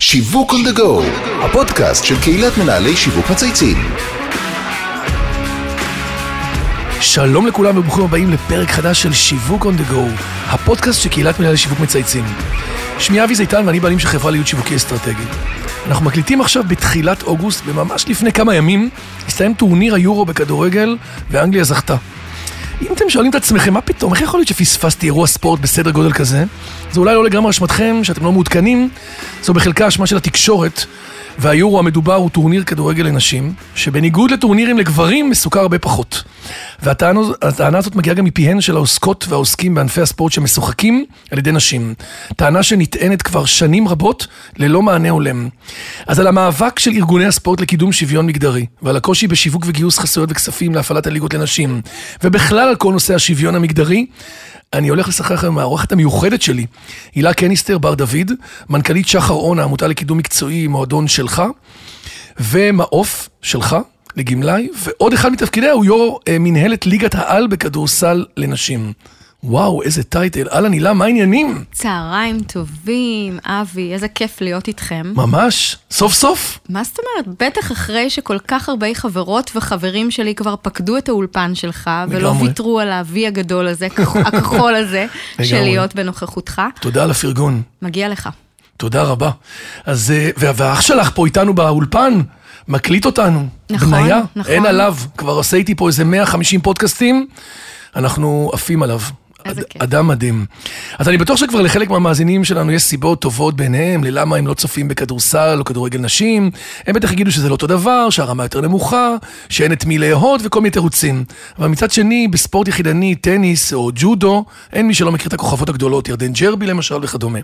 שיווק on the go, הפודקאסט של קהילת מנהלי שיווק מצייצים. שלום לכולם וברוכים הבאים לפרק חדש של שיווק on the go, הפודקאסט של קהילת מנהלי שיווק מצייצים. שמי אבי זיתן ואני בעלים של חברה להיות שיווקי אסטרטגי. אנחנו מקליטים עכשיו בתחילת אוגוסט, וממש לפני כמה ימים הסתיים טורניר היורו בכדורגל, ואנגליה זכתה. אם אתם שואלים את עצמכם, מה פתאום, איך יכול להיות שפספסתי אירוע ספורט בסדר גודל כזה? זה אולי לא לגמרי אשמתכם, שאתם לא מעודכנים, זו בחלקה אשמה של התקשורת, והיורו המדובר הוא טורניר כדורגל לנשים, שבניגוד לטורנירים לגברים, מסוכר הרבה פחות. והטענה הזאת מגיעה גם מפיהן של העוסקות והעוסקים בענפי הספורט שמשוחקים על ידי נשים. טענה שנטענת כבר שנים רבות ללא מענה הולם. אז על המאבק של ארגוני הספורט לקידום שוויון מגדרי, ועל הקושי בשיווק וגיוס חסויות וכספים להפעלת הליגות לנשים, ובכלל על כל נושא השוויון המגדרי, אני הולך לשחק עם האורחת המיוחדת שלי, הילה קניסטר בר דוד, מנכ"לית שחר און, העמותה לקידום מקצועי, מועדון שלך, ומעוף שלך, לגמלאי, ועוד אחד מתפקידיה הוא יו"ר אה, מנהלת ליגת העל בכדורסל לנשים. וואו, איזה טייטל. אהלן, הילה, מה העניינים? צהריים טובים, אבי, איזה כיף להיות איתכם. ממש, סוף סוף. מה זאת אומרת? בטח אחרי שכל כך הרבה חברות וחברים שלי כבר פקדו את האולפן שלך, ולא לגמרי. ויתרו על ה-V הגדול הזה, כח- הכחול הזה, של. להיות בנוכחותך. תודה על הפרגון. מגיע לך. תודה רבה. אז, אה, וה- והאח שלך פה איתנו באולפן, מקליט אותנו. נכון, בניה, נכון. אין עליו. כבר עושה איתי פה איזה 150 פודקאסטים, אנחנו עפים עליו. איזה אד- כיף. אדם מדהים. אז אני בטוח שכבר לחלק מהמאזינים שלנו יש סיבות טובות ביניהם, ללמה הם לא צופים בכדורסל או כדורגל נשים. הם בטח יגידו שזה לא אותו דבר, שהרמה יותר נמוכה, שאין את מי לאהוד וכל מיני תירוצים. אבל מצד שני, בספורט יחידני, טניס או ג'ודו, אין מי שלא מכיר את הכוכבות הגדולות, ירדן ג'רבי למשל וכדומה.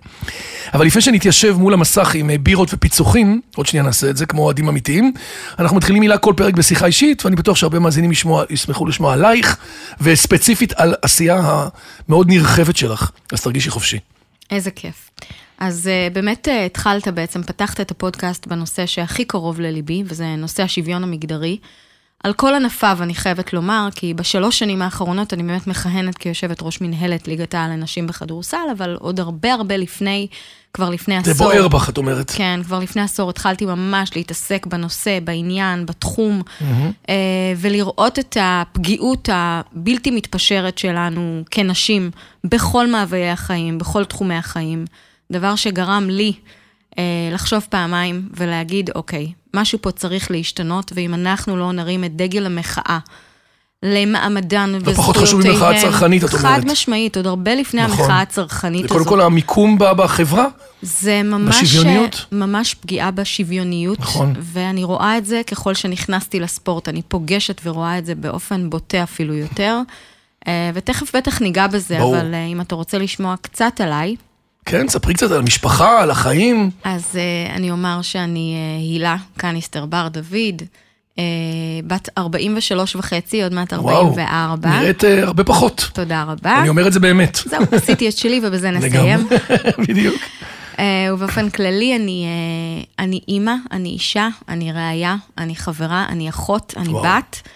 אבל לפני שנתיישב מול המסך עם אה, בירות ופיצוחים, עוד שנייה נעשה את זה כמו אוהדים אמיתיים, אנחנו מתחילים מילה כל פרק בשיחה אישית, ואני בטוח שהרבה מאזינים ישמחו לשמוע עלייך, וספציפית על עשייה המאוד נרחבת שלך, אז תרגישי חופשי. איזה כיף. אז uh, באמת uh, התחלת בעצם, פתחת את הפודקאסט בנושא שהכי קרוב לליבי, וזה נושא השוויון המגדרי. על כל ענפיו, אני חייבת לומר, כי בשלוש שנים האחרונות אני באמת מכהנת כיושבת ראש מנהלת ליגת העל לנשים בכדורסל, אבל עוד הרבה הרבה לפני, כבר לפני זה עשור. בוער בך, את אומרת. כן, כבר לפני עשור התחלתי ממש להתעסק בנושא, בעניין, בתחום, אה, ולראות את הפגיעות הבלתי מתפשרת שלנו כנשים בכל מאוויי החיים, בכל תחומי החיים. דבר שגרם לי אה, לחשוב פעמיים ולהגיד, אוקיי, משהו פה צריך להשתנות, ואם אנחנו לא נרים את דגל המחאה למעמדן וזכויותיהם... לא פחות חשוב ממחאה הצרכנית, את אומרת. חד משמעית, עוד הרבה לפני נכון. המחאה הצרכנית זה הזאת. קודם כל המיקום ב- בחברה, זה ממש, בשוויוניות? ממש פגיעה בשוויוניות. נכון. ואני רואה את זה ככל שנכנסתי לספורט, אני פוגשת ורואה את זה באופן בוטה אפילו יותר. אה, ותכף בטח ניגע בזה, ברור. אבל אה, אם אתה רוצה לשמוע קצת עליי, כן, ספרי קצת על המשפחה, על החיים. אז אה, אני אומר שאני אה, הילה קניסטר בר דוד, אה, בת 43 וחצי, עוד מעט וואו, 44. נראית אה, הרבה פחות. תודה רבה. אני אומר את זה באמת. זהו, עשיתי את שלי ובזה נסיים. בדיוק. ובאופן כללי, אני, אני אימא, אני אישה, אני ראיה, אני חברה, אני אחות, אני וואו. בת.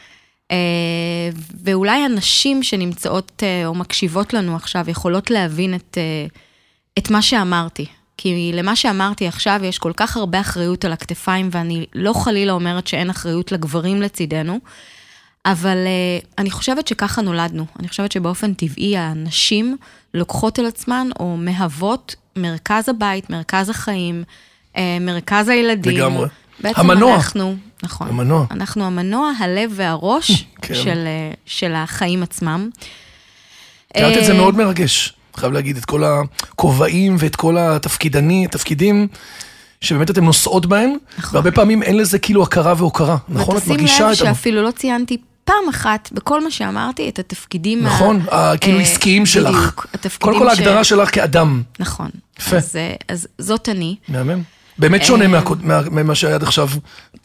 ואולי הנשים שנמצאות או מקשיבות לנו עכשיו יכולות להבין את, את מה שאמרתי. כי למה שאמרתי עכשיו יש כל כך הרבה אחריות על הכתפיים, ואני לא חלילה אומרת שאין אחריות לגברים לצידנו, אבל uh, אני חושבת שככה נולדנו. אני חושבת שבאופן טבעי הנשים לוקחות על עצמן או מהוות מרכז הבית, מרכז החיים, uh, מרכז הילדים. לגמרי. בעצם המנוע. אנחנו, נכון. המנוע. אנחנו המנוע, הלב והראש כן. של, uh, של החיים עצמם. תיארת את זה אה, מאוד מרגש. חייב להגיד, את כל הכובעים ואת כל התפקידני, התפקידים שבאמת אתם נושאות בהם, והרבה פעמים אין לזה כאילו הכרה והוקרה, נכון? את ותשים מרגישה לב את ה... שאפילו לא ציינתי פעם אחת בכל מה שאמרתי את התפקידים ה- נכון, הכאילו אה, עסקיים שלך. בדיוק, התפקידים קודם כל ש- ההגדרה שלך כאדם. נכון. יפה. אז, אה, אז זאת אני. מהמם. באמת שונה מהקוד- מה- ממה שהיה עד עכשיו.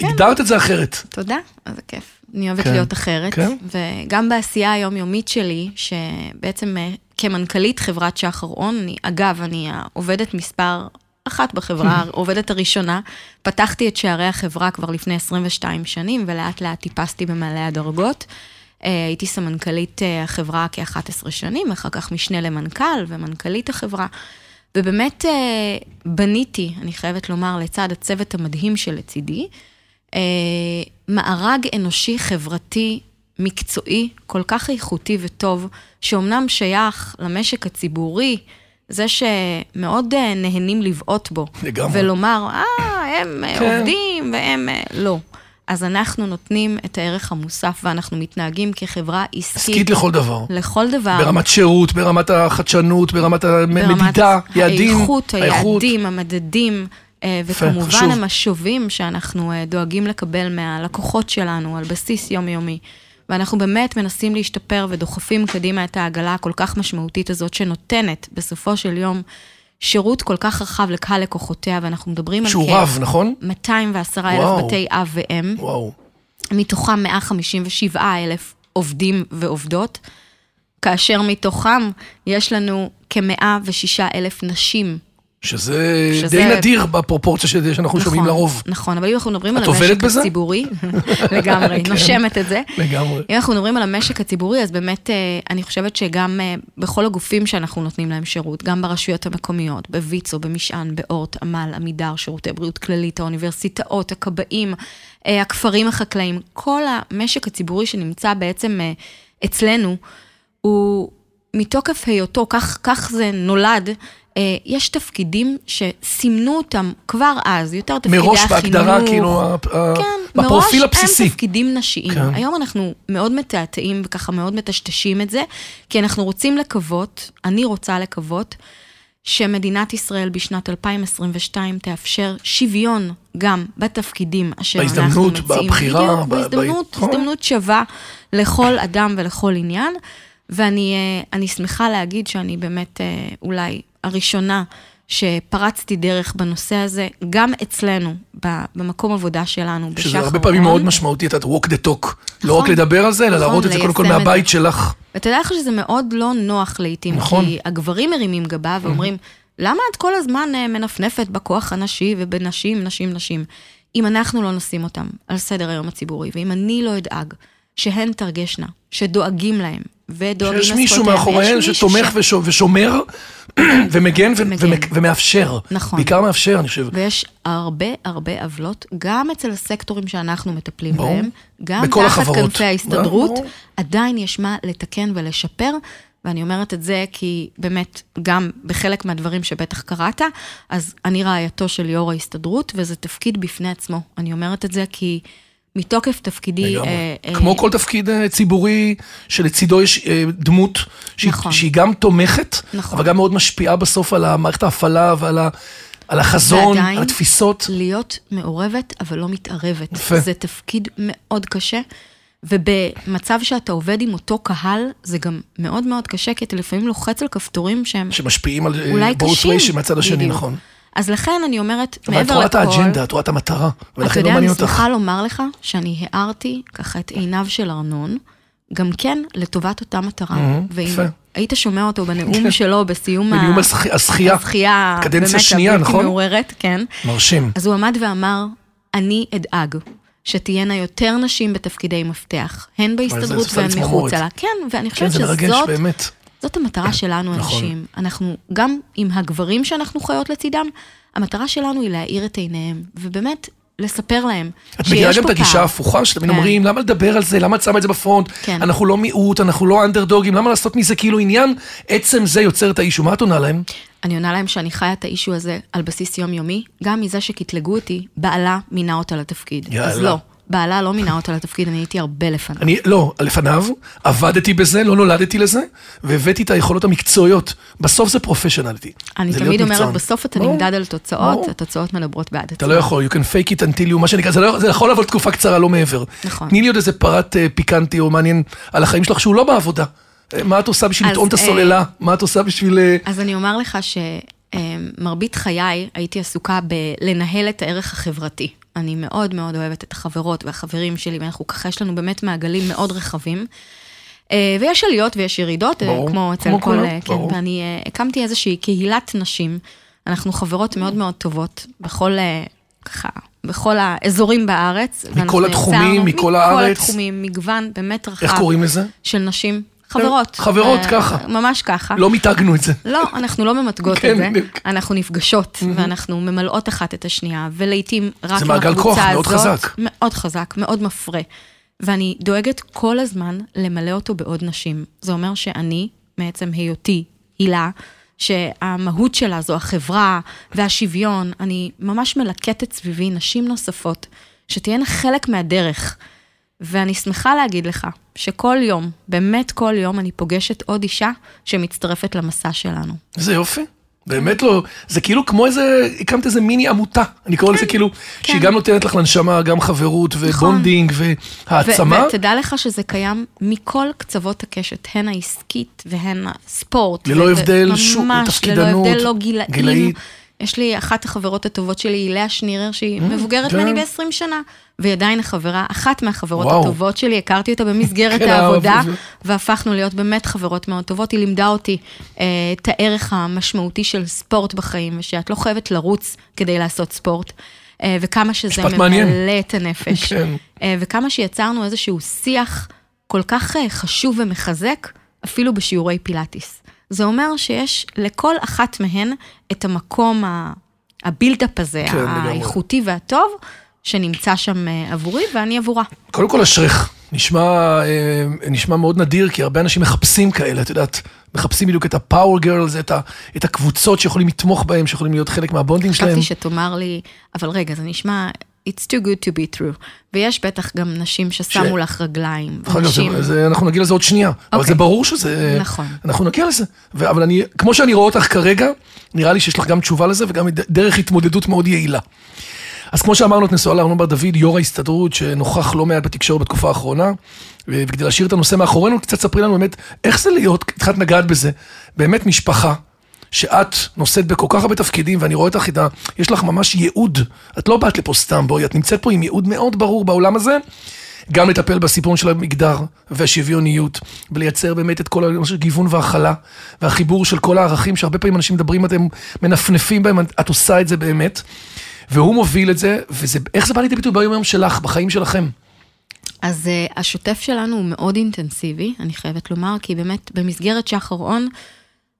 הגדרת את זה אחרת. תודה, איזה כיף. אני אוהבת כן. להיות אחרת. כן. וגם בעשייה היומיומית שלי, שבעצם אה, כמנכ"לית חברת שחר און, אני, אגב, אני העובדת מספר אחת בחברה, העובדת הראשונה, פתחתי את שערי החברה כבר לפני 22 שנים, ולאט לאט טיפסתי במעלה הדרגות. אה, הייתי סמנכ"לית אה, החברה כ-11 שנים, אחר כך משנה למנכ"ל ומנכ"לית החברה. ובאמת, אה, בניתי, אני חייבת לומר, לצד הצוות המדהים שלצידי, מארג אנושי, חברתי, מקצועי, כל כך איכותי וטוב, שאומנם שייך למשק הציבורי, זה שמאוד אה, נהנים לבעוט בו. לגמרי. ולומר, אה, הם אה, כן. עובדים והם... אה, לא. אז אנחנו נותנים את הערך המוסף ואנחנו מתנהגים כחברה עסקית. עסקית לכל דבר. לכל דבר. ברמת שירות, ברמת החדשנות, ברמת המדידה, יעדים, האיכות, היעדים, המדדים, וכמובן חשוב. המשובים שאנחנו דואגים לקבל מהלקוחות שלנו על בסיס יומיומי. ואנחנו באמת מנסים להשתפר ודוחפים קדימה את העגלה הכל כך משמעותית הזאת, שנותנת בסופו של יום שירות כל כך רחב לקהל לקוחותיה, ואנחנו מדברים על שהוא רב, נכון? 210 אלף. בתי אב ואם. וואו. מתוכם 157 אלף עובדים ועובדות, כאשר מתוכם יש לנו כ-106 אלף נשים. שזה שזה- די נדיר בפרופורציה ש- שאנחנו שומעים נכון, לרוב. נכון, אבל אם אנחנו מדברים על המשק בזה? הציבורי, לגמרי, כן. נושמת את זה. לגמרי. אם אנחנו מדברים על המשק הציבורי, אז באמת, אה, אני חושבת שגם אה, בכל הגופים שאנחנו נותנים להם שירות, גם ברשויות המקומיות, בוויצו, במשען, באורט, עמל, עמידר, שירותי בריאות כללית, האוניברסיטאות, הכבאים, אה, הכפרים החקלאיים, כל המשק הציבורי שנמצא בעצם אצלנו, הוא מתוקף היותו, כך, כך זה נולד, יש תפקידים שסימנו אותם כבר אז, יותר תפקידי מראש החינוך. בהגדרה, כאילו, כן, בפרופיל מראש הבסיסי. הם תפקידים נשיים. כן. היום אנחנו מאוד מתעתעים וככה מאוד מטשטשים את זה, כי אנחנו רוצים לקוות, אני רוצה לקוות, שמדינת ישראל בשנת 2022 תאפשר שוויון גם בתפקידים אשר אנחנו בהזדמנות, מציעים. בבחירה, בדיוק, ב- ב- בהזדמנות, נכון. הזדמנות שווה לכל אדם ולכל עניין. ואני אה, שמחה להגיד שאני באמת אה, אולי הראשונה שפרצתי דרך בנושא הזה, גם אצלנו, במקום עבודה שלנו, בשחר שזה הרבה פעמים. מאוד משמעותי, את יודעת, walk the talk. לא נכון. רק לדבר על זה, אלא נכון, להראות את זה קודם כל מהבית זה. שלך. ואתה יודע לך שזה מאוד לא נוח לעיתים, נכון. כי הגברים מרימים גבה ואומרים, למה את כל הזמן אה, מנפנפת בכוח הנשי ובנשים, נשים, נשים? אם אנחנו לא נשים אותם על סדר היום הציבורי, ואם אני לא אדאג שהן תרגשנה, שדואגים להם, ודואגים שיש לזכויותיהם, מישהו מאחוריהן מישהו שתומך ש- ושו- ושומר ומגן ומאפשר. נכון. בעיקר מאפשר, אני חושב. ויש הרבה הרבה עוולות, גם אצל הסקטורים שאנחנו מטפלים ברור. בהם, גם תחת. כנפי ההסתדרות, ברור. עדיין יש מה לתקן ולשפר, ואני אומרת את זה כי באמת, גם בחלק מהדברים שבטח קראת, אז אני רעייתו של יו"ר ההסתדרות, וזה תפקיד בפני עצמו. אני אומרת את זה כי מתוקף תפקידי... לגמרי. אה, אה, כמו כל תפקיד אה, ציבורי שלצידו יש אה, דמות שהיא נכון. שהיא גם תומכת, נכון. אבל גם מאוד משפיעה בסוף על המערכת ההפעלה ועל ה- על החזון, ועדיין על התפיסות. להיות מעורבת, אבל לא מתערבת. יפה. זה תפקיד מאוד קשה, ובמצב שאתה עובד עם אותו קהל, זה גם מאוד מאוד קשה, כי אתה לפעמים לוחץ על כפתורים שהם שמשפיעים על אה, both קשים. ways מהצד השני, בדיוק. נכון. אז לכן אני אומרת, אבל את מעבר רואה לכל... את האג'נדה, את רואה את המטרה, אתה ולכן יודע, לא אני מעניין אותך. שמחה לומר לך שאני הארתי ככה את עיניו של ארנון, גם כן לטובת אותה מטרה. ואם. היית שומע אותו בנאום שלו בסיום בנאום הזכייה. הזכייה, קדנציה באמת שנייה, נכון? מעוררת, כן. מרשים. אז הוא עמד ואמר, אני אדאג שתהיינה יותר נשים בתפקידי מפתח, הן בהסתדרות והן. מחוצה לה. כן, ואני כן, חושבת זה מרגש, שזאת באמת. זאת המטרה שלנו, נכון. הנשים. אנחנו, גם עם הגברים שאנחנו חיות לצידם, המטרה שלנו היא להאיר את עיניהם, ובאמת, לספר להם את מכירה גם את פה הגישה פער. ההפוכה, שתמיד כן. אומרים, למה לדבר על זה, למה את שמה את זה בפרונט, כן. אנחנו לא מיעוט, אנחנו לא אנדרדוגים, למה לעשות מזה כאילו עניין, עצם זה יוצר את האישו, מה את עונה להם? אני עונה להם שאני חיה את האישו הזה על בסיס יומיומי, גם מזה שקטלגו אותי, בעלה מינה אותה לתפקיד. יאללה. אז לא, בעלה לא מינה אותה לתפקיד, אני הייתי הרבה לפניו. אני, לא, לפניו, עבדתי בזה, לא נולדתי לזה, והבאתי את היכולות המקצועיות. בסוף זה פרופשיונליטי. אני זה תמיד אומרת. בסוף אתה ברור, נמדד על תוצאות, ברור. התוצאות מדברות בעד אתה עצמן. לא יכול, you can fake it until you, מה שנקרא, זה, לא, זה יכול לעבוד תקופה קצרה, לא מעבר. נכון. תני לי עוד איזה פרט אה, פיקנטי או מעניין על החיים שלך שהוא לא בעבודה. אה, מה את עושה בשביל אז, לטעון את אה, הסוללה? מה את עושה בשביל... אה, אז אני אומר לך שמרבית חיי הייתי עסוקה בלנהל את הערך החברתי. אני מאוד מאוד אוהבת את החברות והחברים שלי, ואנחנו ככה, יש לנו באמת מעגלים מאוד רחבים. אה, ויש עליות ויש ירידות, אה, ברור, כמו אצל כמו כל... כולם, אה, כן, ברור. ואני הקמתי איזושהי קהילת נשים. אנחנו חברות מאוד מאוד טובות בכל, ככה, בכל האזורים בארץ. ואנחנו התחומים, יצרנו- מכל הארץ? מכל התחומים, מגוון באמת רחב. איך קוראים לזה? של נשים חברות. חברות, אה, ככה. ממש ככה. לא מיתגנו את זה. לא, אנחנו לא ממתגות כן, את זה. אנחנו נפגשות ואנחנו ממלאות אחת את השנייה, ולעיתים רק זה עם מעגל הקבוצה כוח הזאת. מאוד חזק. מאוד חזק, מאוד מפרה. ואני דואגת כל הזמן למלא אותו בעוד נשים. זה אומר שאני, מעצם היותי הילה, שהמהות שלה זו החברה והשוויון, אני ממש מלקטת סביבי נשים נוספות, שתהיינה חלק מהדרך. ואני שמחה להגיד לך שכל יום, באמת כל יום, אני פוגשת עוד אישה שמצטרפת למסע שלנו. איזה יופי. באמת לא, זה כאילו כמו איזה, הקמת איזה מיני עמותה, אני קורא לזה כאילו, כן. שהיא גם נותנת לך לנשמה, גם חברות ו bonding והעצמה. ו- ותדע לך שזה קיים מכל קצוות הקשת, הן העסקית והן הספורט. ללא ו- הבדל שום, תפקידנות, ללא הבדל, לא גילאים. גילאית. יש לי אחת החברות הטובות שלי, היא לאה שנירר, שהיא מבוגרת כן. ממני ב-20 שנה, והיא עדיין החברה, אחת מהחברות וואו. הטובות שלי, הכרתי אותה במסגרת כן, העבודה, והפכנו להיות באמת חברות מאוד טובות. היא לימדה אותי אה, את הערך המשמעותי של ספורט בחיים, ושאת לא חייבת לרוץ כדי לעשות ספורט. אה, וכמה שזה מעניין. ממלא את הנפש. כן. אה, וכמה שיצרנו איזשהו שיח כל כך אה, חשוב ומחזק, אפילו בשיעורי פילאטיס. זה אומר שיש לכל אחת מהן את המקום, ה build-up הזה, כן, לגמרי. האיכותי והטוב, שנמצא שם אה, עבורי ואני עבורה. קודם כל אשריך, נשמע, אה, נשמע מאוד נדיר, כי הרבה אנשים מחפשים כאלה, את יודעת, מחפשים בדיוק את ה power girls, את, ה- את הקבוצות שיכולים לתמוך בהם, שיכולים להיות חלק מה bonding שלהם. חשבתי שתאמר לי, אבל רגע, זה נשמע, it's too good to be true. ויש בטח גם נשים ששמו ש- לך רגליים. להיות, ונשים- זה, זה, אנחנו נגיע לזה עוד שנייה, אבל אוקיי. זה ברור שזה... נכון. אנחנו נגיע לזה. ו, אבל אני, כמו שאני רואה אותך כרגע, נראה לי שיש לך גם תשובה לזה וגם דרך התמודדות מאוד יעילה. אז כמו שאמרנו, את נשואה לארנון בר דוד, יו"ר ההסתדרות, שנוכח לא מעט בתקשורת בתקופה האחרונה, וכדי להשאיר את הנושא מאחורינו, קצת ספרי לנו באמת, איך זה להיות, התחלת לגעת בזה, באמת משפחה, שאת נושאת בכל כך הרבה תפקידים, ואני רואה אותך, ה- יש לך ממש ייעוד, את לא באת לפה סתם, בואי, את נמצאת פה עם ייעוד מאוד ברור בעולם הזה, גם לטפל בסיפור של המגדר והשוויוניות, ולייצר באמת את כל הנושא של גיוון והכלה, והחיבור של כל הערכים שהרבה פעמים אנשים מדברים, אתם מנפנפים בהם, את עושה את זה באמת, והוא מוביל את זה, ואיך זה בא לידי ביטוי ביום יום שלך, בחיים שלכם? אז uh, השוטף שלנו הוא מאוד אינטנסיבי, אני חייבת לומר, כי באמת במסגרת שחר און,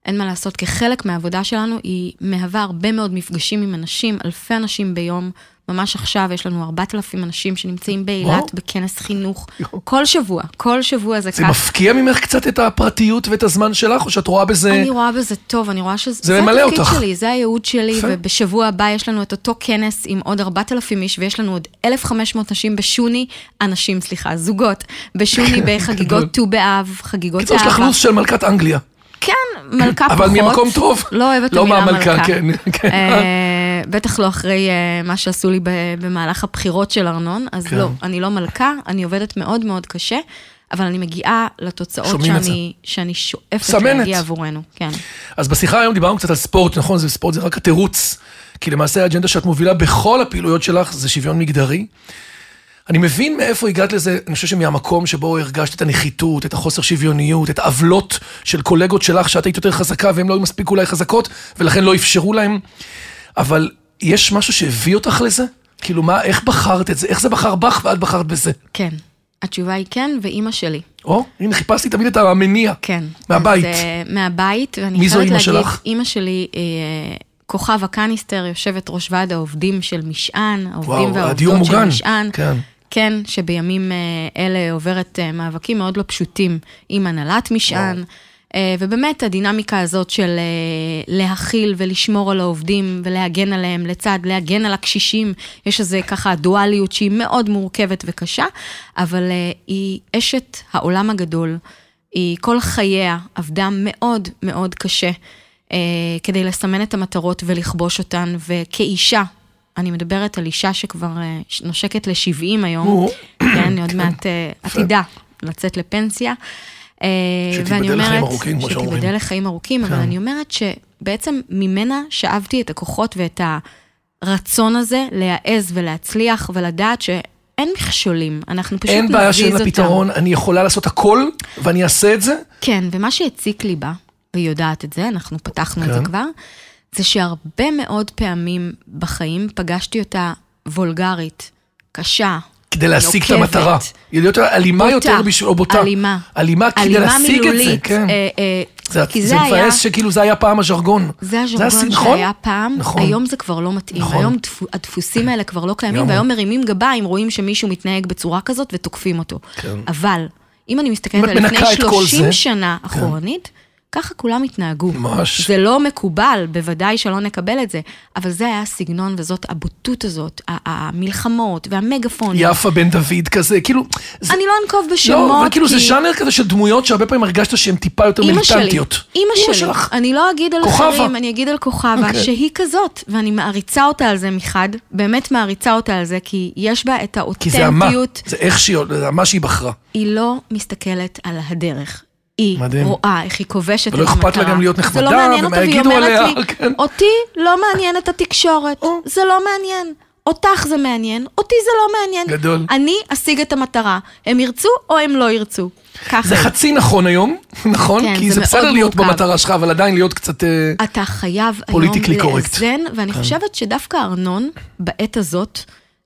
אין מה לעשות, כחלק מהעבודה שלנו, היא מהווה הרבה מאוד מפגשים עם אנשים, אלפי אנשים ביום. ממש עכשיו יש לנו 4,000 אנשים שנמצאים וואו. באילת בכנס חינוך. יואו. כל שבוע, כל שבוע זה זה כך. מפקיע ממך קצת את הפרטיות ואת הזמן שלך, או שאת רואה בזה... אני רואה בזה טוב, אני רואה שזה זה ממלא התפקיד אותך. שלי, זה הייעוד שלי, יפה. ובשבוע הבא יש לנו את אותו כנס עם עוד 4,000 איש, ויש לנו עוד 1,500 נשים בשוני, אנשים, סליחה, זוגות, בשוני. בחגיגות ט"ו באב, חגיגות קיצור, יש לך. לו"ז של מלכת אנגליה. כן, מלכה פחות. אבל ממקום טוב. לא אוהבת את לא המילה מהמלכה, מלכה. כן, כן. אה, בטח לא אחרי אה, מה שעשו לי במהלך הבחירות של ארנון, אז כן. לא, אני לא מלכה, אני עובדת מאוד מאוד קשה, אבל אני מגיעה לתוצאות שאני, שאני שואפת מסמנת. להגיע עבורנו, כן. אז בשיחה היום דיברנו קצת על ספורט, נכון? זה ספורט זה רק התירוץ. כי למעשה האג'נדה שאת מובילה בכל הפעילויות שלך זה שוויון מגדרי. אני מבין מאיפה הגעת לזה, אני חושב שמהמקום שבו הרגשת את הנחיתות, את החוסר שוויוניות, את העוולות של קולגות שלך, שאת היית יותר חזקה והן לא היו מספיק אולי חזקות, ולכן לא אפשרו להם. אבל יש משהו שהביא אותך לזה? כאילו מה, איך בחרת את זה? איך זה בחר בך ואת בחרת בזה? כן. התשובה היא כן, ואימא שלי. או, הנה חיפשתי תמיד את המניע. כן. מהבית. אז, אה, מהבית, ואני מי זו חייבת אימא להגיד, שלך? אימא שלי, אה, כוכבה קניסטר, יושבת ראש ועד העובדים של משען, העובדים וואו, הדיור והעובדות של מוגן. משען. כן. כן, שבימים אה, אלה עוברת אה, מאבקים מאוד לא פשוטים עם הנהלת משען. אה, ובאמת הדינמיקה הזאת של להכיל ולשמור על העובדים ולהגן עליהם לצד להגן על הקשישים, יש איזה ככה דואליות שהיא מאוד מורכבת וקשה, אבל היא אשת העולם הגדול. היא כל חייה עבדה מאוד מאוד קשה כדי לסמן את המטרות ולכבוש אותן, וכאישה, אני מדברת על אישה שכבר אה, נושקת ל-70 היום, כן, עוד מעט אה, עתידה לצאת לפנסיה. אה, שתיבדל לחיים ארוכים, כמו שאומרים. שתיבדל לחיים ארוכים, אבל כן. אני אומרת שבעצם ממנה שאבתי את הכוחות ואת הרצון הזה להעז ולהצליח ולדעת שאין מכשולים, אנחנו פשוט אין נזיז בעיה שאין לה אותם. פתרון, אני יכולה לעשות הכל, ואני אעשה את זה. כן, ומה שהציק לי בה, והיא יודעת את זה, אנחנו פתחנו את זה כן. כבר, זה שהרבה מאוד פעמים בחיים פגשתי אותה וולגרית, קשה, כדי להשיג את המטרה. להיות אלימה בוטה, יותר בשביל, או בוטה. אלימה. אלימה כדי אלימה להשיג את זה, כן. אה, אה, זה, כי זה, זה היה- מבאס שכאילו זה היה פעם הז'רגון. זה הז'רגון הס- נכון? שהיה פעם, נכון. היום זה כבר לא מתאים. נכון. היום דפו- הדפוסים האלה כבר לא קיימים. והיום מרימים גבה אם רואים שמישהו מתנהג בצורה כזאת ותוקפים אותו. כן. אבל, אם אני מסתכלת על לפני מנקה את כל 30 זה- שנה אחורנית, ככה כולם התנהגו. ממש. זה לא מקובל, בוודאי שלא נקבל את זה, אבל זה היה הסגנון וזאת הבוטות הזאת, המלחמות והמגפונים. יפה בן דוד כזה, כאילו... זה, אני לא אנקוב לא, בשמות, אבל כאילו זה כי- ז'אנר כזה של דמויות שהרבה פעמים הרגשת שהן טיפה יותר אימא שלי, מיליטנטיות. אימא שלי, שלך. אני לא אגיד על כוכבה. אחרים, אני אגיד על כוכבה, אוקיי. שהיא כזאת, ואני מעריצה אותה על זה מחד, באמת מעריצה אותה על זה, כי יש בה את כי זה המה, האותנטיות, זה איך שהיא, זה המה שהיא בחרה. היא לא מסתכלת על הדרך. היא מדהים. רואה איך היא כובשת את ולא המטרה. אכפת לה גם להיות זה נחמדה, לא מעניין ומה אותה, והיא יגידו אומרת עליה, לי, כן. אותי לא מעניין את התקשורת, זה לא מעניין. אותך זה מעניין, אותי זה לא מעניין. גדול. אני אשיג את המטרה. הם ירצו או הם לא ירצו. ככה. זה חצי נכון היום, נכון? כן, כי זה זה בסדר להיות מורכב. במטרה שלך, אבל עדיין להיות קצת... אה, אתה חייב היום Politically correct. לאזן, ואני חושבת שדווקא ארנון, בעת הזאת,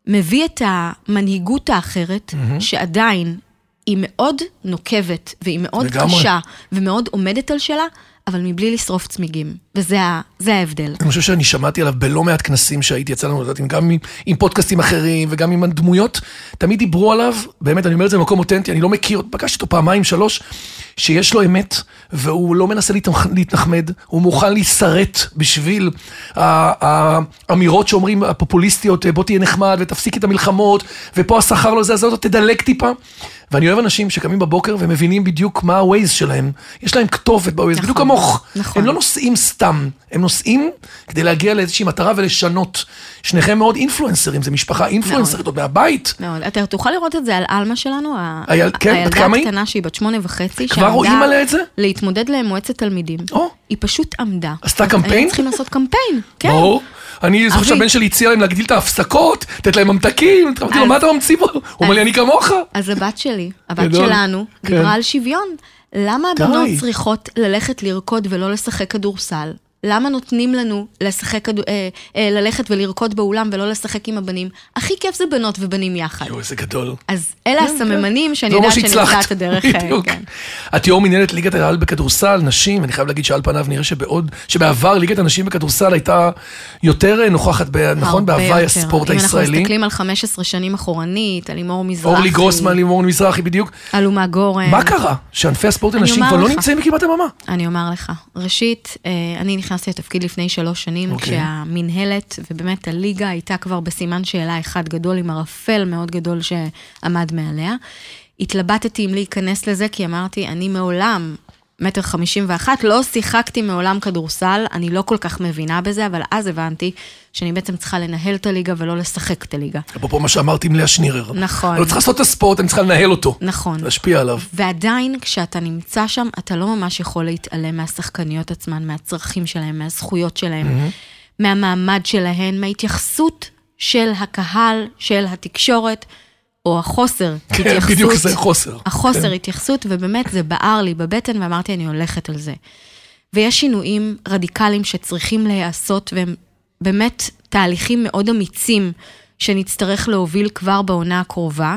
מביא את המנהיגות האחרת, שעדיין היא מאוד נוקבת, והיא מאוד לגמרי. קשה, ומאוד עומדת על שלה, אבל מבלי לשרוף צמיגים. וזה ה- זה ההבדל. אני חושב שאני שמעתי עליו בלא מעט כנסים שהייתי, יצא לנו לדעת, גם עם, עם פודקאסטים אחרים וגם עם הדמויות, תמיד דיברו עליו, באמת, אני אומר את זה במקום אותנטי, אני לא מכיר, פגשתי אותו פעמיים, שלוש, שיש לו אמת, והוא לא מנסה להתמח- להתנחמד, הוא מוכן להישרט בשביל האמירות שאומרים, הפופוליסטיות, בוא תהיה נחמד ותפסיק את המלחמות, ופה השכר לא זה, אז תדלק טיפה. ואני אוהב אנשים שקמים בבוקר ומבינים בדיוק מה ה-Waze שלהם. יש להם כתובת ב-Waze, נכון, בדיוק כמוך. נכון. הם לא נוסעים סתם, הם נוסעים כדי להגיע לאיזושהי מטרה ולשנות. שניכם מאוד אינפלואנסרים, זה משפחה אינפלואנסרית עוד מהבית. מאוד. אתה תוכל לראות את זה על עלמה שלנו, ה- היל- כן, בת הילדה היא? הקטנה שהיא בת שמונה וחצי, כבר רואים עליה את זה? להתמודד למועצת תלמידים. או. היא פשוט עמדה. עשתה קמפיין? היינו צריכים לעשות קמפיין, כן. ברור. אני זוכר. שהבן שלי הציע להם להגדיל את ההפסקות, לתת להם ממתקים, אמרתי לו, מה אתה ממציא פה? הוא אומר לי, אני כמוך. אז הבת שלי, הבת. שלנו, כן. דיברה על שוויון. למה הבנות. צריכות ללכת לרקוד ולא לשחק כדורסל? למה נותנים לנו לשחק, אה, אה, ללכת ולרקוד באולם ולא לשחק עם הבנים? הכי כיף זה בנות ובנים יחד. יואו, איזה גדול. אז אלה הסממנים שאני זה אומר יודעת שנמצא. את הדרך. אה, בדיוק. כן. את יו"ר מנהלת ליגת העל בכדורסל, נשים, ואני חייב להגיד שעל פניו נראה שבעוד, שבעבר ליגת הנשים בכדורסל הייתה יותר אה, נוכחת, ב- נכון, בהוואי. הספורט אם אנחנו הישראלי. מסתכלים על 15 שנים אחורנית, על לימור מזרחי, אורלי גרוסמן, לימור מזרחי, בדיוק. על אומה גורן. מה קרה? שענפי הספורט אני אומר כבר לא לך. נמצאים בקדמת הבמה. אני אומר לך, ראשית, אה, אני נכנסתי לתפקיד לפני שלוש שנים, אוקיי. כשהמינהלת ובאמת הליגה הייתה כבר בסימן שאלה אחד גדול, עם ערפל מאוד גדול שעמד מעליה. התלבטתי אם להיכנס לזה, כי אמרתי, אני מעולם, מטר חמישים ואחת, לא שיחקתי מעולם כדורסל, אני לא כל כך מבינה בזה, אבל אז הבנתי שאני בעצם צריכה לנהל את הליגה ולא לשחק את הליגה. אפרופו מה שאמרתי עם לאה שנירר. נכון. אני לא צריך לעשות את הספורט, אני צריכה לנהל אותו. נכון. להשפיע עליו. ועדיין, כשאתה נמצא שם, אתה לא ממש יכול להתעלם מהשחקניות עצמן, מהצרכים שלהם, מהזכויות שלהם, מהמעמד שלהן, מההתייחסות של הקהל, של התקשורת, או החוסר כן, התייחסות. בדיוק זה חוסר. החוסר התייחסות, ובאמת זה בער לי בבטן, ואמרתי, אני הולכת על זה. ויש שינויים רדיקליים שצריכים להיעשות, והם באמת תהליכים מאוד אמיצים שנצטרך להוביל כבר בעונה הקרובה.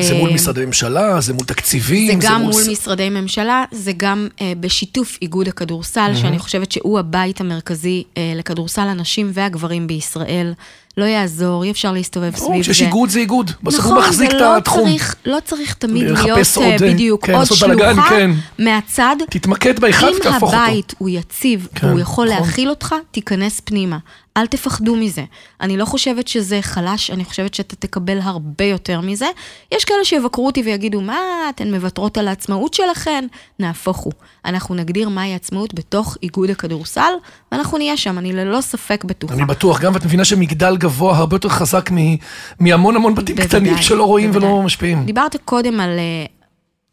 זה מול אה, משרדי ממשלה, זה מול תקציבים, זה גם מול ס- משרדי ממשלה, זה גם אה, בשיתוף איגוד הכדורסל, שאני חושבת שהוא הבית המרכזי אה, לכדורסל הנשים והגברים בישראל. לא יעזור, אי אפשר להסתובב ברור, סביב זה. שיש איגוד זה איגוד. בסוף נכון, הוא מחזיק את ולא התחום. צריך, לא צריך תמיד להיות אה, אה, בדיוק כן, עוד שלוחה כן. מהצד. תתמקד באחד אם ותהפוך אותו. הבית הוא יציב כן, והוא יכול נכון. להכיל אותך, תיכנס פנימה. אל תפחדו מזה. אני לא חושבת שזה חלש, אני חושבת שאתה תקבל הרבה יותר מזה. יש כאלה שיבקרו אותי ויגידו, מה, אתן מוותרות על העצמאות שלכן? נהפוך הוא. אנחנו נגדיר מהי עצמאות בתוך איגוד הכדורסל, ואנחנו נהיה שם, אני ללא ספק בטוחה. אני בטוח, גם ואת מבינה שמגדל גבוה הרבה יותר חזק מ- מהמון המון בתים בוודאי, קטנים שלא רואים ולא בוודאי. משפיעים. דיברת קודם על, אה,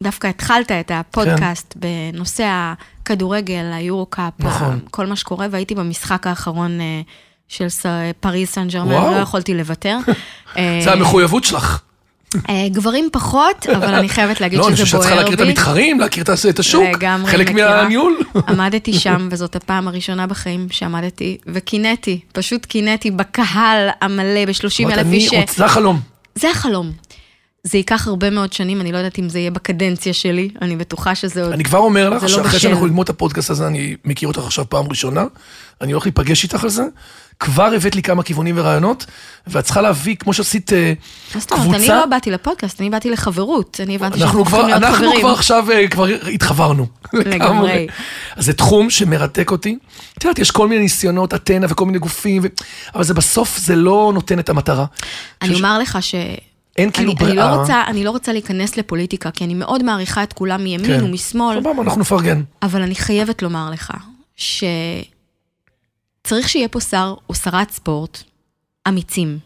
דווקא התחלת את הפודקאסט בנושא הכדורגל, היורו-קאפ, נכון. כל מה שקורה, והייתי במשחק האחרון אה, של ס- פריז סן ג'רמן. לא יכולתי לוותר. אה, זה המחויבות שלך. אה, גברים פחות, אבל אני חייבת להגיד לא, אני שזה חושב שאת צריכה בוער להכיר את בי. המתחרים, להכיר את- השוק. חלק. מהניהול. עמדתי שם, וזאת הפעם הראשונה בחיים שעמדתי, וקינאתי, פשוט קינאתי בקהל המלא, ב-30 אמרת, אלף איש. רוצ- זה החלום. זה החלום. זה ייקח הרבה מאוד שנים, אני לא יודעת אם זה יהיה בקדנציה שלי, אני בטוחה שזה עוד... אני כבר אומר לך לא שאחרי בשל. שאנחנו נגמור את הפודקאסט הזה, אני מכיר אותך עכשיו פעם ראשונה, אני הולך להיפגש איתך על זה. כבר הבאת לי כמה כיוונים ורעיונות, ואת צריכה להביא, כמו שעשית אה, מה זאת אומרת, אני קבוצה, לא באתי לפודקאסט, אני באתי לחברות, אני הבנתי שאנחנו אנחנו הופכים להיות אנחנו חברים. כבר עכשיו, אה, כבר התחברנו. לגמרי. אז זה תחום שמרתק אותי. את יודעת, יש כל מיני ניסיונות, אתנה וכל מיני גופים, ו... אבל זה בסוף, זה לא נותן את המטרה. אני אומר לך ש... אין כאילו אני, אני, לא. רוצה, אני לא רוצה להיכנס לפוליטיקה, כי אני מאוד מעריכה את כולם מימין כן. ומשמאל, סבבה, אנחנו נפרגן. אבל אני חייבת לומר לך שצריך שיהיה פה שר או שרת ספורט אמיצים.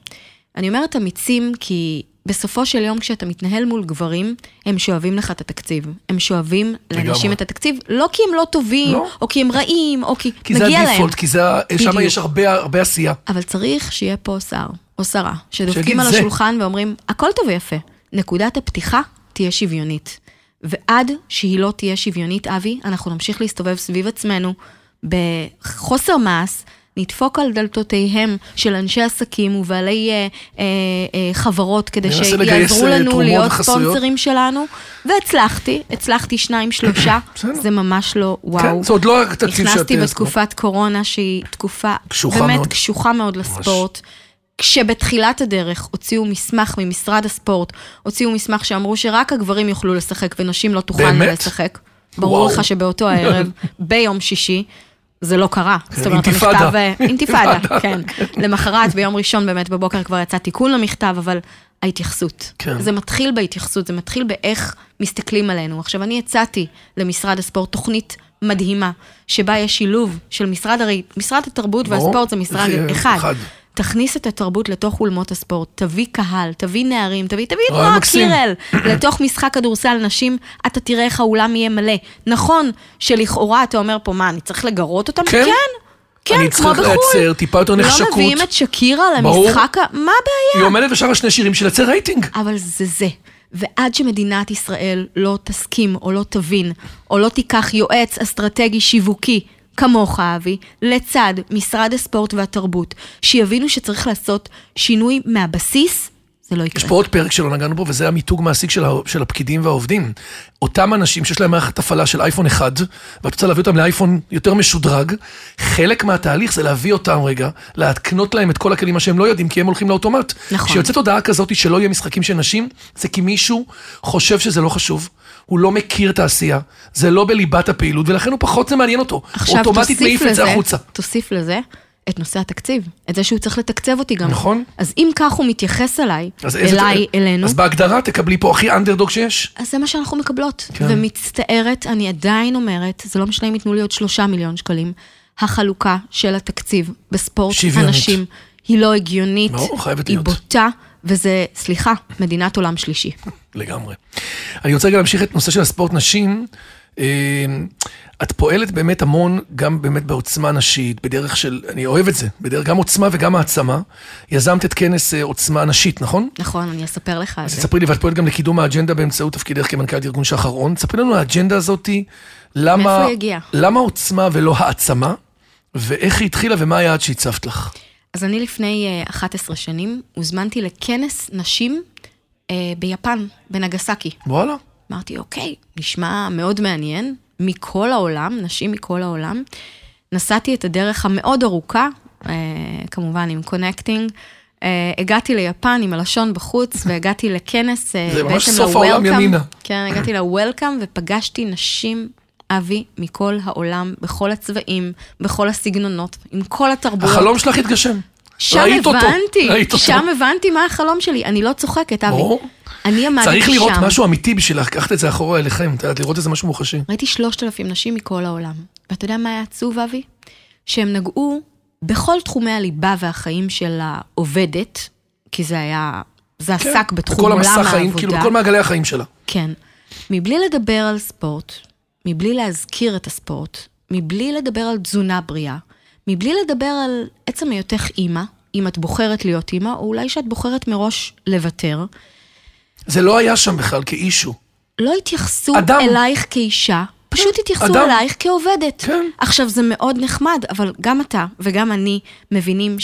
אני אומרת אמיצים כי בסופו של יום כשאתה מתנהל מול גברים, הם שואבים לך את התקציב. הם שואבים לאנשים. את התקציב, לא כי הם לא טובים, לא. או כי הם רעים, או כי, כי זה מגיע להם. הדיפולט, כי זה, שם. יש הרבה, הרבה עשייה. אבל צריך שיהיה פה שר או שרה, שדופקים על זה. השולחן ואומרים, הכל טוב ויפה, נקודת הפתיחה תהיה שוויונית. ועד שהיא לא תהיה שוויונית, אבי, אנחנו נמשיך להסתובב סביב עצמנו בחוסר מעש, נדפוק על דלתותיהם של אנשי עסקים ובעלי אה, אה, אה, חברות, כדי שיעזרו אה, לנו תרומות להיות. ספונסרים שלנו, והצלחתי, הצלחתי שניים, שלושה. זה ממש לא וואו. כן, זה עוד לא התקציב שאת... נכנסתי אה, בתקופת קורונה שהיא תקופה קשוחה באמת מאוד. קשוחה מאוד לספורט. כשבתחילת הדרך הוציאו מסמך ממשרד הספורט, הוציאו מסמך שאמרו שרק הגברים יוכלו לשחק ונשים לא תוכלנה? לשחק. ברור וואו. לך שבאותו הערב, ביום שישי, זה לא קרה. זאת אומרת. המכתב... אה, אינתיפאדה, כן. למחרת, ביום ראשון באמת בבוקר כבר יצא תיקון למכתב, אבל ההתייחסות. כן. זה מתחיל בהתייחסות, זה מתחיל באיך מסתכלים עלינו. עכשיו, אני הצעתי למשרד הספורט תוכנית מדהימה, שבה יש שילוב של משרד, הרי משרד התרבות. והספורט זה משרד אחד. תכניס את התרבות לתוך אולמות הספורט, תביא קהל, תביא נערים, תביא, תביא את נועה. קירל לתוך משחק כדורסל נשים, אתה תראה איך האולם יהיה מלא. נכון שלכאורה אתה אומר פה, מה, אני צריך לגרות אותם? כן. כן, כן, אני כמו צריך בחו"ל. לייצר טיפה יותר נחשקות. לא מביאים את שקירה. למשחק, מה הבעיה? היא עומדת ושרה שני שירים של לייצר רייטינג. אבל זה זה. ועד שמדינת ישראל לא תסכים או לא תבין, או לא תיקח יועץ אסטרטגי שיווקי כמוך, אבי, לצד משרד הספורט והתרבות, שיבינו שצריך לעשות שינוי מהבסיס, זה לא יקרה. יש פה עוד פרק שלא נגענו בו, וזה המיתוג מעסיק של, ה- של הפקידים והעובדים. אותם אנשים שיש להם מערכת הפעלה של אייפון אחד, ואת רוצה להביא אותם לאייפון יותר משודרג, חלק מהתהליך זה להביא אותם רגע, להקנות להם את כל הכלים מה שהם לא יודעים, כי הם הולכים לאוטומט. נכון. כשיוצאת הודעה כזאת שלא יהיה משחקים של נשים, זה כי מישהו חושב שזה לא חשוב. הוא לא מכיר את העשייה, זה לא בליבת הפעילות, ולכן הוא פחות זה מעניין אותו. עכשיו אוטומטית מעיף את זה לזה, החוצה. תוסיף לזה את נושא התקציב, את זה שהוא צריך לתקצב אותי גם. נכון. אז אם כך הוא מתייחס אליי, אז איזה- אליי, אלינו, אז בהגדרה תקבלי פה הכי אנדרדוג שיש. אז זה מה שאנחנו מקבלות. כן. ומצטערת, אני עדיין אומרת, זה לא משנה אם ייתנו לי עוד שלושה מיליון שקלים, החלוקה של התקציב בספורט שוויונית. הנשים היא לא הגיונית, חייבת היא להיות. בוטה, וזה, סליחה, מדינת עולם שלישי. לגמרי. אני רוצה רגע להמשיך את נושא של הספורט נשים. אה, את פועלת באמת המון, גם באמת בעוצמה נשית, בדרך של, אני אוהב את זה, בדרך גם עוצמה וגם העצמה. יזמת את כנס אה, עוצמה נשית, נכון? נכון, אני אספר לך על אז זה. תספרי לי, ואת פועלת גם לקידום האג'נדה באמצעות תפקידך כמנכ"לית ארגון שחר רון. תספרי לנו האג'נדה הזאתי, למה? למה עוצמה ולא העצמה, ואיך היא התחילה ומה היעד שהצבת לך. אז אני לפני אה, 11 שנים הוזמנתי לכנס נשים אה, ביפן, בנגסאקי. וואלה. אמרתי, אוקיי, נשמע מאוד מעניין, מכל העולם, נשים מכל העולם. נסעתי את הדרך המאוד ארוכה, אה, כמובן עם connecting. אה, הגעתי ליפן עם הלשון בחוץ, והגעתי לכנס, אה, זה ממש סוף העולם. ימינה. כן, הגעתי ל Welcome ופגשתי נשים, אבי, מכל העולם, בכל הצבעים, בכל הסגנונות, עם כל התרבויות. החלום שלך התגשם. שם ראית אותו, הבנתי, ראית אותו. שם הבנתי מה החלום שלי. אני לא צוחקת, אבי. ברור. אני עמדתי שם. צריך לראות משהו אמיתי בשביל לקחת את זה אחורה אליכם, את יודעת, לראות איזה משהו מוחשי. ראיתי שלושת אלפים נשים מכל העולם. ואתה יודע מה היה עצוב, אבי? שהם נגעו בכל תחומי הליבה והחיים של העובדת, כי זה היה, זה עסק בתחום בכל עולם המסע העבודה. חיים, כאילו, בכל מעגלי החיים שלה. כן. מבלי לדבר על ספורט, מבלי להזכיר את הספורט, מבלי לדבר על תזונה בריאה, מבלי לדבר על עצם היותך אימא, אם את בוחרת להיות אימא, או אולי שאת בוחרת מראש לוותר, זה לא היה שם בכלל כאישו. לא התייחסו אדם. אלייך כאישה, פשוט התייחסו אדם. אלייך כעובדת. כן. עכשיו, זה מאוד נחמד, אבל גם אתה וגם אני מבינים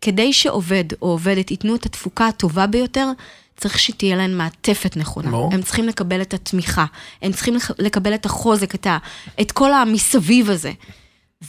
כדי שעובד או עובדת ייתנו את התפוקה הטובה ביותר, צריך שתהיה להם מעטפת נכונה. ברור. הם צריכים לקבל את התמיכה, הם צריכים לקבל את החוזק, את, ה, את כל המסביב הזה.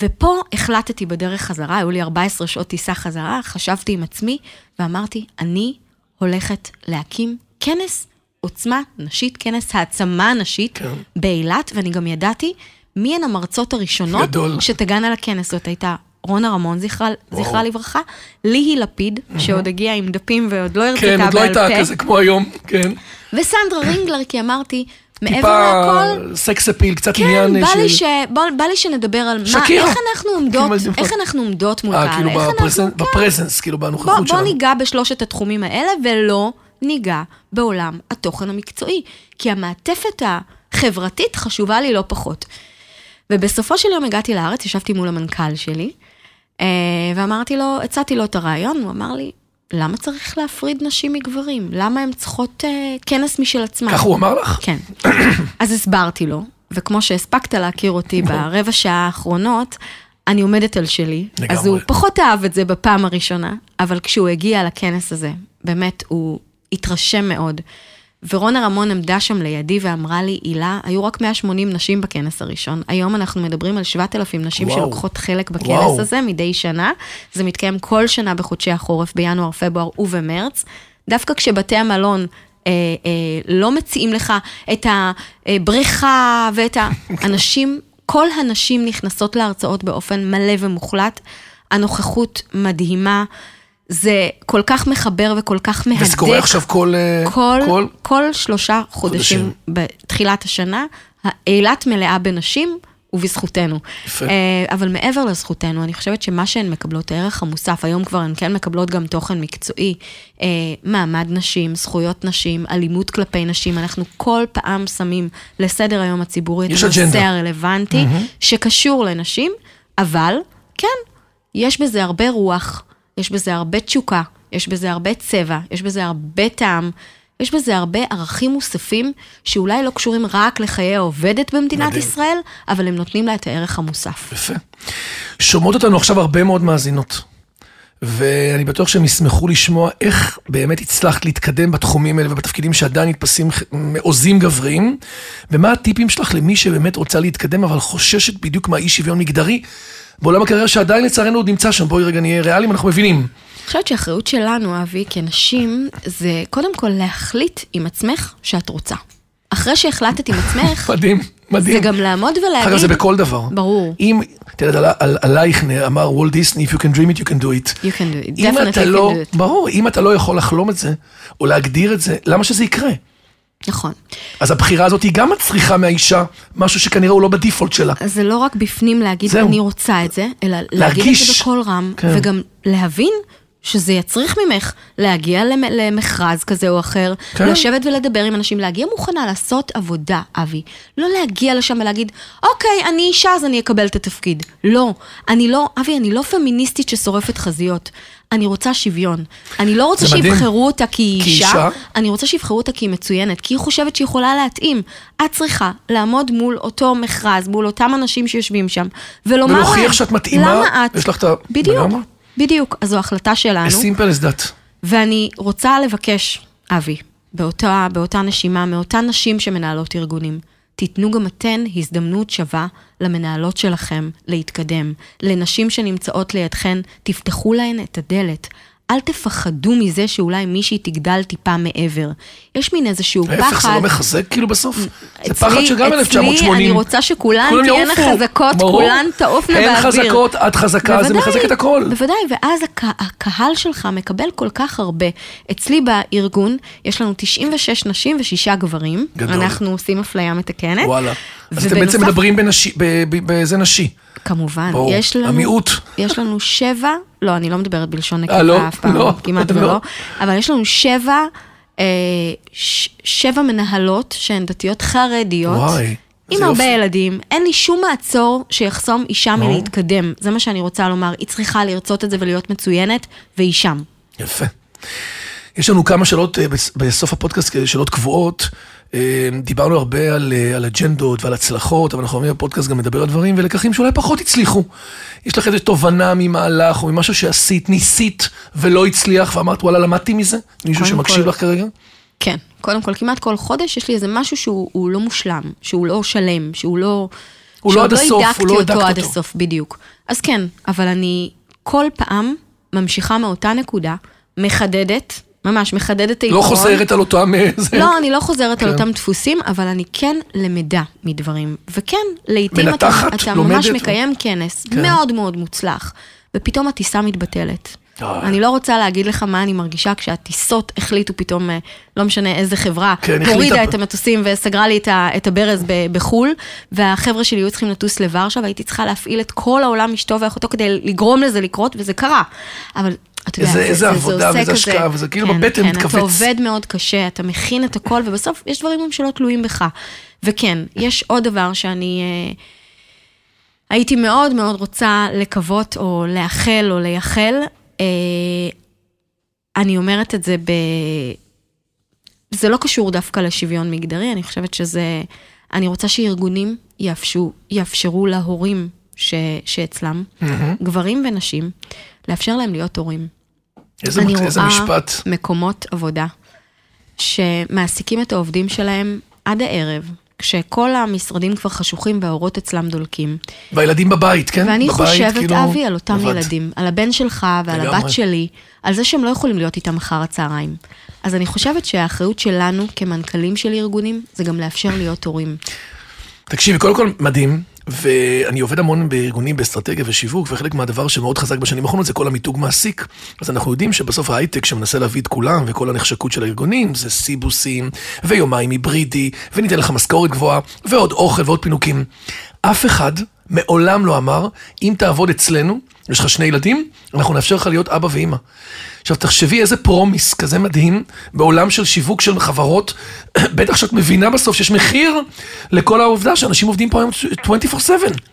ופה החלטתי בדרך חזרה, היו לי 14 שעות טיסה חזרה, חשבתי עם עצמי ואמרתי, אני הולכת להקים כנס עוצמה נשית, כנס העצמה נשית כן. באילת, ואני גם ידעתי מי הן המרצות הראשונות גדול. שתגענה לכנס. זאת הייתה רונה רמון, זכרה, זכרה לברכה, ליהי לפיד, שעוד הגיעה עם דפים ועוד לא הרצתה כן, עוד לא בעל הייתה פה, כזה כמו היום, כן. וסנדרה רינגלר, כי אמרתי, מעבר טיפה להכל, סקס אפיל, קצת כן, עניין של... ש... בא, בא לי שנדבר על מה, שקירה. איך אנחנו עומדות, כאילו, איך אנחנו עומדות מול אה, קהל, כאילו איך אנחנו, בפרזנס, כן. כאילו בוא, בנוכחות בוא שלנו. ניגע בשלושת התחומים האלה, ולא ניגע בעולם התוכן המקצועי, כי המעטפת החברתית חשובה לי לא פחות. ובסופו של יום הגעתי לארץ, ישבתי מול המנכ"ל שלי, אה, ואמרתי לו, הצעתי לו את הרעיון, הוא אמר לי, למה צריך להפריד נשים מגברים? למה הן צריכות אה, כנס משל עצמן? כך הוא אמר לך? כן. אז הסברתי לו, וכמו שהספקת להכיר אותי ברבע שעה האחרונות, אני עומדת על שלי. לגמרי. אז הוא פחות אהב את זה בפעם הראשונה, אבל כשהוא הגיע לכנס הזה, באמת, הוא התרשם מאוד. ורונה רמון עמדה שם לידי ואמרה לי, הילה, היו רק 180 נשים בכנס הראשון. היום אנחנו מדברים על 7,000 נשים וואו. שלוקחות חלק בכנס וואו. הזה מדי שנה. זה מתקיים כל שנה בחודשי החורף, בינואר, פברואר ובמרץ. דווקא כשבתי המלון אה, אה, לא מציעים לך את הבריכה ואת האנשים, כל הנשים נכנסות להרצאות באופן מלא ומוחלט. הנוכחות מדהימה, זה כל כך מחבר וכל כך מהדק. וזה קורה עכשיו כל... אה, כל, כל... כל שלושה חודשים, חודשים. בתחילת השנה, אילת מלאה בנשים. ובזכותנו. יפה. אה, אבל מעבר לזכותנו, אני חושבת שמה שהן מקבלות, הערך המוסף, היום כבר הן כן מקבלות גם תוכן מקצועי, אה, מעמד נשים, זכויות נשים, אלימות כלפי נשים, אנחנו כל פעם שמים לסדר היום הציבורי את הנושא אג'נדה. הרלוונטי, שקשור לנשים, אבל כן, יש בזה הרבה רוח, יש בזה הרבה תשוקה, יש בזה הרבה צבע, יש בזה הרבה טעם. יש בזה הרבה ערכים מוספים שאולי לא קשורים רק לחיי העובדת במדינת מדהים. ישראל, אבל הם נותנים לה את הערך המוסף. יפה. שומעות אותנו עכשיו הרבה מאוד מאזינות. ואני בטוח שהם ישמחו לשמוע איך באמת הצלחת להתקדם בתחומים האלה ובתפקידים שעדיין נתפסים מעוזים גבריים, ומה הטיפים שלך למי שבאמת רוצה להתקדם אבל חוששת בדיוק מהאי שוויון מגדרי בעולם הקריירה שעדיין לצערנו עוד נמצא שם, בואי רגע נהיה ריאליים, אנחנו מבינים. אני חושבת שהאחריות שלנו, אבי, כנשים, זה קודם כל להחליט עם עצמך שאת רוצה. אחרי שהחלטת עם עצמך, מדהים, מדהים. זה גם לעמוד ולהגיד... כך זה בכל דבר. ברור. אם, את יודעת, על- על- עלייך אמר וולט דיסני, If you can dream it, you can do it. You can do it. אם Definitely אתה you לא, can do it. ברור, אם אתה לא יכול לחלום את זה, או להגדיר את זה, למה שזה יקרה? נכון. אז הבחירה הזאת היא גם מצריכה מהאישה משהו שכנראה הוא לא בדיפולט שלה. אז זה לא רק בפנים להגיד, זהו. אני רוצה את זה, אלא להגיד את. זה בקול רם, כן. וגם להבין שזה יצריך ממך להגיע למ- למכרז כזה או אחר, כן. לשבת ולדבר עם אנשים, להגיע מוכנה לעשות עבודה, אבי. לא להגיע לשם ולהגיד, אוקיי, אני אישה אז אני אקבל את התפקיד. לא, אני לא, אבי, אני לא פמיניסטית ששורפת חזיות. אני רוצה שוויון. אני לא רוצה זה מדהים. שיבחרו אותה כי היא אישה, אישה. אני רוצה שיבחרו אותה כי היא מצוינת, כי היא חושבת שהיא יכולה להתאים. את צריכה לעמוד מול אותו מכרז, מול אותם אנשים שיושבים שם, ולומר להם, ולהוכיח שאת מתאימה, למה את... יש לך את ה... בדיוק. בדיוק. אז זו החלטה שלנו. as simple as that. ואני רוצה לבקש, אבי, באותה, באותה נשימה, מאותן נשים שמנהלות ארגונים, תיתנו גם אתן הזדמנות שווה למנהלות שלכם להתקדם. לנשים שנמצאות לידכן, תפתחו להן את הדלת. אל תפחדו מזה שאולי מישהי תגדל טיפה מעבר. יש מין איזשהו פחד. ההפך, זה לא מחזק כאילו בסוף? זה אצלי- פחד שגם אצלי 1980. אני רוצה שכולן תהיינה. חזקות. כולן תעופנה הן באוויר. חזקות, את חזקה, זה מחזק את הכל. בוודאי, ואז הק, הקהל שלך מקבל כל כך הרבה. אצלי בארגון יש לנו 96 נשים ושישה גברים. גדול. אנחנו עושים אפליה מתקנת. וואלה. אז אתם בעצם מדברים בנשי- ב- ב- באיזה נשי. כמובן, ברור. המיעוט. יש לנו שבע, לא, אני לא מדברת בלשון אה, לא? נקבה אף פעם, לא, כמעט לא. ולא, אבל יש לנו שבע, אה, שבע מנהלות שהן דתיות חרדיות. וואי, עם הרבה יופי. ילדים, אין לי שום מעצור שיחסום אישה מלהתקדם. זה מה שאני רוצה לומר, היא צריכה לרצות את זה ולהיות מצוינת, והיא שם. יפה. יש לנו כמה שאלות אה, בס- בסוף הפודקאסט, כאלה שאלות קבועות. אה, דיברנו הרבה על, אה, על אג'נדות ועל הצלחות, אבל אנחנו אומרים בפודקאסט גם מדבר על דברים ולקחים שאולי פחות הצליחו. יש לך איזו תובנה ממהלך או ממשהו שעשית, ניסית ולא הצליח ואמרת וואלה למדתי מזה? מישהו שמקשיב כל- לך כרגע? כן, קודם כל, כמעט כל חודש יש לי איזה משהו שהוא הוא לא מושלם, שהוא לא שלם, שהוא לא... הוא לא עד שעוד הסוף, הוא לא אותו הידקת עד אותו. הסוף, בדיוק. אז כן, אבל אני כל פעם ממשיכה מאותה נקודה, מחדדת, ממש מחדדת את לא העיקרון. חוזרת על אותם... אה. לא, אני לא חוזרת על כן. אותם דפוסים, אבל אני כן למדה מדברים. וכן, לעתים אתה, מנתחת, אתה. ממש מקיים כנס כן. מאוד מאוד מוצלח, ופתאום הטיסה מתבטלת. אה. אני לא רוצה להגיד לך מה אני מרגישה כשהטיסות החליטו פתאום, אה, לא משנה איזה חברה, כן, הורידה החליטה- את המטוסים וסגרה לי את, ה, את הברז ב, בחו"ל, והחבר'ה שלי היו צריכים לטוס לוורשה, והייתי צריכה להפעיל את כל העולם אשתו ואחותו כדי לגרום לזה לקרות, וזה קרה. אבל אתה יודע, איזה- זה, איזה זה, עבודה זה ואיזה השקעה, וזה כאילו כן, בבטן כן, מתכווץ. אתה עובד מאוד קשה, אתה מכין את הכל, ובסוף יש דברים גם שלא תלויים בך. וכן, יש עוד דבר שאני אה, הייתי מאוד מאוד רוצה לקוות, או לאחל, או לייחל. אה, אני אומרת את זה ב... זה לא קשור דווקא לשוויון מגדרי, אני חושבת שזה... אני רוצה שארגונים יאפשו, יאפשרו להורים ש, שאצלם, גברים ונשים, לאפשר להם להיות הורים. איזה, אני איזה רואה משפט. מקומות עבודה שמעסיקים את העובדים שלהם עד הערב, כשכל המשרדים כבר חשוכים והאורות אצלם דולקים. והילדים בבית, כן? ואני בבית, חושבת, כאילו, אבי, על אותם לבד. ילדים, על הבן שלך ועל לגמרי. הבת שלי, על זה שהם לא יכולים להיות איתם אחר הצהריים. אז אני חושבת שהאחריות שלנו כמנכ"לים של ארגונים, זה גם לאפשר להיות הורים. תקשיבי, קודם כל מדהים, ואני עובד המון בארגונים באסטרטגיה ושיווק, וחלק מהדבר שמאוד חזק בשנים האחרונות זה כל המיתוג מעסיק. אז אנחנו יודעים שבסוף ההייטק שמנסה להביא את כולם, וכל הנחשקות של הארגונים, זה סיבוסים, ויומיים היברידי, וניתן לך משכורת גבוהה, ועוד אוכל ועוד פינוקים. אף אחד מעולם לא אמר, אם תעבוד אצלנו, יש לך שני ילדים, אנחנו נאפשר לך להיות אבא ואימא. עכשיו תחשבי איזה פרומיס כזה מדהים בעולם של שיווק של חברות, בטח שאת מבינה בסוף שיש מחיר לכל העובדה שאנשים עובדים פה היום 24/7.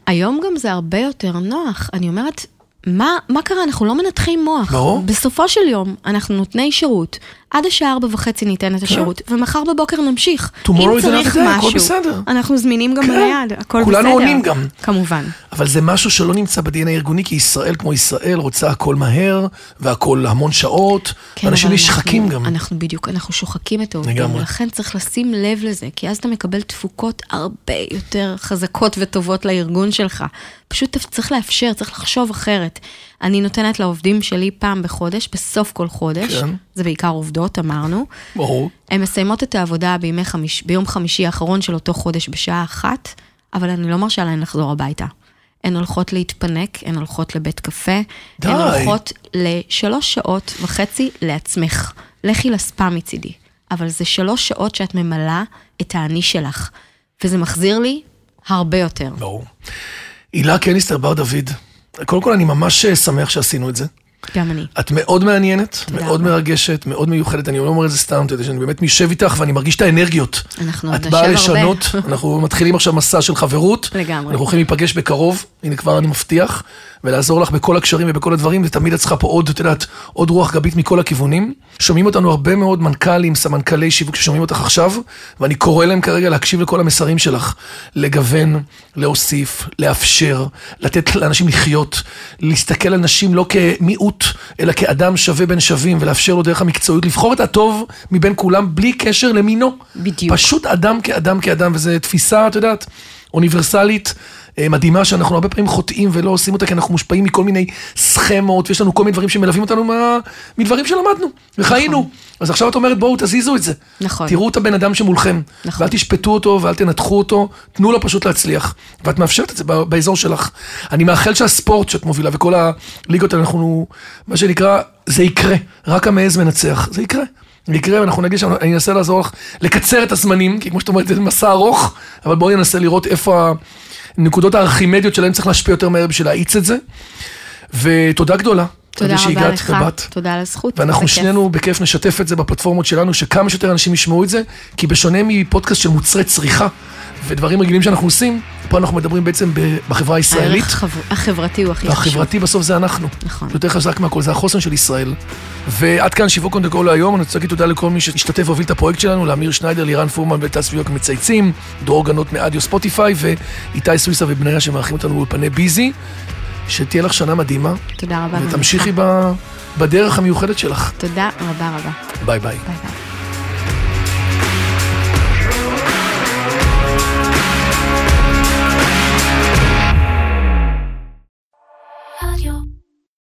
היום גם זה הרבה יותר נוח. אני אומרת, מה, מה קרה? אנחנו לא מנתחים מוח. ברור. בסופו של יום, אנחנו נותני שירות. עד השעה ארבע וחצי ניתן את השירות, ומחר בבוקר נמשיך. Tomorrow אם is צריך day, הכל משהו, בסדר. אנחנו זמינים גם כן. ביד, הכל בסדר. כולנו עונים גם. כמובן. אבל זה משהו שלא נמצא ב-DNA הארגוני, כי ישראל כמו ישראל רוצה הכל מהר, והכל המון שעות, כן, ואנשים אבל נשחקים גם. אנחנו בדיוק, אנחנו שוחקים את העובדים. ולכן צריך לשים לב לזה, כי אז אתה מקבל תפוקות הרבה יותר חזקות וטובות לארגון שלך. פשוט צריך לאפשר, צריך לחשוב אחרת. אני נותנת לעובדים שלי פעם בחודש, בסוף כל חודש, כן. זה בעיקר עובדות, אמרנו. ברור. הן מסיימות את העבודה חמיש, ביום חמישי האחרון של אותו חודש בשעה אחת, אבל אני לא מרשה להן לחזור הביתה. הן הולכות להתפנק, הן הולכות לבית קפה, די. הן הולכות לשלוש שעות וחצי לעצמך. לכי לספא מצידי. אבל זה שלוש שעות שאת ממלאה את האני שלך, וזה מחזיר לי הרבה יותר. ברור. הילה קניסטר בר דוד, קודם כל אני ממש אה, שמח שעשינו את זה. גם אני. את מאוד מעניינת, מאוד רבה. מרגשת, מאוד מיוחדת, אני לא אומר את זה סתם, אתה יודע שאני באמת משב איתך ואני מרגיש את האנרגיות. אנחנו עוד את באה נשב הרבה. לשנות, אנחנו מתחילים עכשיו מסע של חברות. לגמרי. אנחנו הולכים להיפגש בקרוב, הנה כבר אני מבטיח, ולעזור לך בכל הקשרים ובכל הדברים, ותמיד את צריכה פה עוד, את יודעת, עוד רוח גבית מכל הכיוונים. שומעים אותנו הרבה מאוד מנכ"לים, סמנכ"לי שיווק ששומעים אותך עכשיו, ואני קורא להם כרגע להקשיב לכל המסרים שלך. לגוון, להוסיף, לאפשר, לתת לאנשים לחיות, להסתכל על נשים לא כמיעוט, אלא כאדם שווה בין שווים, ולאפשר לו דרך המקצועיות לבחור את הטוב מבין כולם, בלי קשר למינו. בדיוק. פשוט אדם כאדם כאדם, וזו תפיסה, את יודעת, אוניברסלית. אה, מדהימה שאנחנו הרבה פעמים חוטאים ולא עושים אותה כי אנחנו מושפעים מכל מיני סכמות ויש לנו כל מיני דברים שמלווים אותנו מה... מדברים שלמדנו וחיינו. נכון. אז עכשיו את אומרת בואו תזיזו את זה. נכון. תראו את הבן אדם שמולכם. נכון. ואל תשפטו אותו ואל תנתחו אותו, תנו לו פשוט להצליח. ואת מאפשרת את זה באזור שלך. אני מאחל שהספורט שאת מובילה וכל הליגות האלה, אנחנו, מה שנקרא, זה יקרה. רק המעז מנצח. זה יקרה. יקרה ואנחנו נגיד שאני אנסה לעזור לך לקצר את הזמנים, כי כמו שאת אומרת זה מסע ארוך, אבל בואי ננסה לראות איפה הנקודות הארכימדיות שלהם צריך להשפיע יותר מהר בשביל להאיץ את זה. ותודה גדולה. תודה רבה לך, ובאת. תודה על הזכות. ואנחנו. שנינו בכיף נשתף את זה בפלטפורמות שלנו, שכמה שיותר אנשים ישמעו את זה, כי בשונה מפודקאסט של מוצרי צריכה ודברים רגילים שאנחנו עושים, פה אנחנו מדברים בעצם בחברה הישראלית. הערך החב- החברתי הוא הכי חשוב. והחברתי בסוף זה אנחנו. נכון. יותר חזק מהכל, זה החוסן של ישראל. ועד כאן שיווק on the go להיום, אני רוצה להגיד תודה לכל מי שהשתתף והוביל את הפרויקט שלנו, לאמיר שניידר, לירן פורמן וטס ויוק מצייצים, דרור גנות מאדיו ספוטיפיי, ואיתי סוויסה ובניה שמארחים אותנו באולפני ביזי. שתהיה לך שנה מדהימה, תודה רבה. ותמשיכי. ב- בדרך המיוחדת שלך. תודה רבה רבה. ביי ביי. ביי ביי.